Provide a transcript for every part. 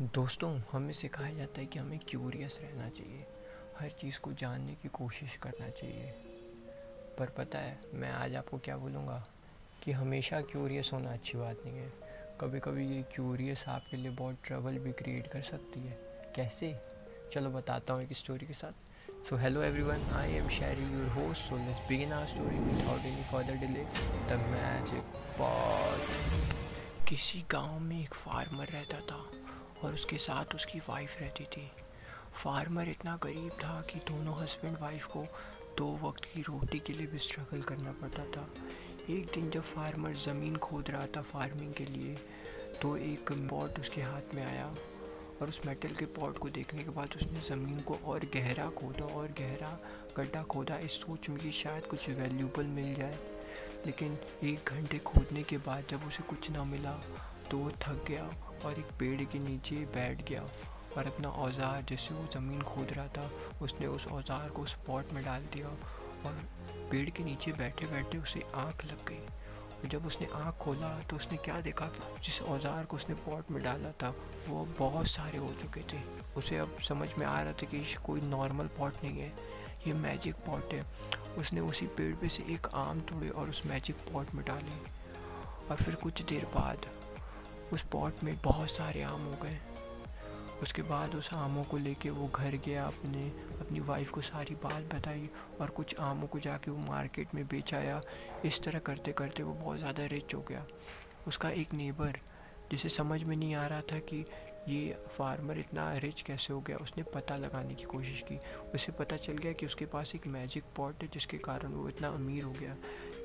दोस्तों, हमें सिखाया जाता है कि हमें क्यूरियस रहना चाहिए। हर चीज़ को जानने की कोशिश करना चाहिए। पर पता है, मैं आज आपको क्या बोलूँगा? कि हमेशा क्यूरियस होना अच्छी बात नहीं है। कभी कभी ये क्यूरियस आपके लिए बहुत ट्रबल भी क्रिएट कर सकती है। कैसे? चलो बताता हूँ एक स्टोरी के साथ। So hello everyone I am sharing your host so let's begin our story without any further delay the magic pot किसी गाँव में एक फार्मर रहता था। और उसके साथ उसकी वाइफ रहती थी। फार्मर इतना गरीब था कि दोनों हस्बैंड वाइफ को दो वक्त की रोटी के लिए भी स्ट्रगल करना पड़ता था। एक दिन जब फार्मर ज़मीन खोद रहा था फ़ार्मिंग के लिए तो एक पॉट उसके हाथ में आया और उस मेटल के पॉट को देखने के बाद उसने ज़मीन को और गहरा खोदा और गहरा गड्ढा खोदा। इस सोच में कि शायद कुछ वैल्यूबल मिल जाए। लेकिन एक घंटे खोदने के बाद जब उसे कुछ ना मिला तो वो थक गया और एक पेड़ के नीचे बैठ गया और अपना औज़ार जैसे वो ज़मीन खोद रहा था, उसने उस औज़ार को स्पॉट में डाल दिया और पेड़ के नीचे बैठे बैठे उसे आँख लग गई। और जब उसने आँख खोला तो उसने क्या देखा कि जिस औज़ार को उसने पॉट में डाला था, वो बहुत सारे हो चुके थे। उसे अब समझ में आ रहा था कि कोई नॉर्मल पॉट नहीं है, ये मैजिक पॉट है। उसने उसी पेड़ पे से एक आम तोड़े और उस मैजिक पॉट में डाले और फिर कुछ देर बाद उस पॉट में बहुत सारे आम हो गए। उसके बाद उस आमों को लेके वो घर गया, अपने, अपनी वाइफ को सारी बात बताई और कुछ आमों को जाके वो मार्केट में बेच आया इस तरह करते करते वो बहुत ज़्यादा रिच हो गया। उसका एक नेबर जिसे समझ में नहीं आ रहा था कि ये फार्मर इतना रिच कैसे हो गया, उसने पता लगाने की कोशिश की। उसे पता चल गया कि उसके पास एक मैजिक पॉट है, जिसके कारण वो इतना अमीर हो गया।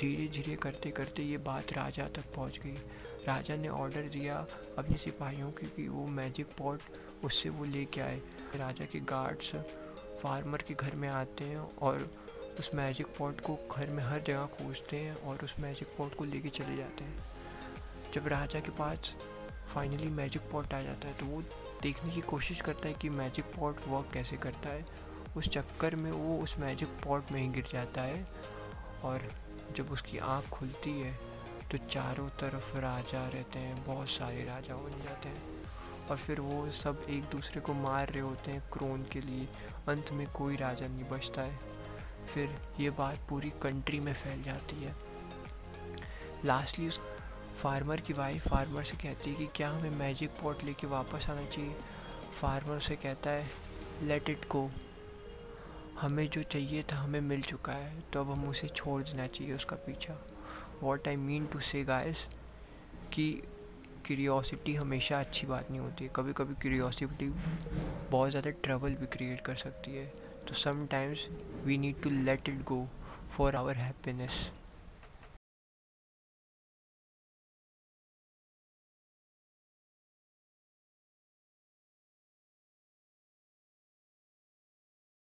धीरे धीरे करते करते ये बात राजा तक पहुँच गई। राजा ने ऑर्डर दिया अपने सिपाहियों की कि वो मैजिक पॉट उससे वो लेके आए। राजा के गार्ड्स फार्मर के घर में आते हैं और उस मैजिक पॉट को घर में हर जगह खोजते हैं और उस मैजिक पॉट को लेके चले जाते हैं। जब राजा के पास फाइनली मैजिक पॉट आ जाता है तो वो देखने की कोशिश करता है कि मैजिक पॉट वर्क कैसे करता है। उस चक्कर में वो उस मैजिक पॉट में ही गिर जाता है और जब उसकी आँख खुलती है तो चारों तरफ़ राजा रहते हैं, बहुत सारे राजा बन जाते हैं। और फिर वो सब एक दूसरे को मार रहे होते हैं क्रोन के लिए। अंत में कोई राजा नहीं बचता है। फिर ये बात पूरी कंट्री में फैल जाती है। लास्टली उस फार्मर की वाइफ फार्मर से कहती है कि क्या हमें मैजिक पॉट लेके वापस आना चाहिए? फार्मर से कहता है लेट इट गो हमें जो चाहिए था हमें मिल चुका है। तो अब हम उसे छोड़ देना चाहिए उसका पीछा। What I mean to say guys कि क्यूरियोसिटी हमेशा अच्छी बात नहीं होती कभी कभी क्यूरियोसिटी बहुत ज़्यादा ट्रबल भी क्रिएट कर सकती है। तो sometimes we need to let it go for our happiness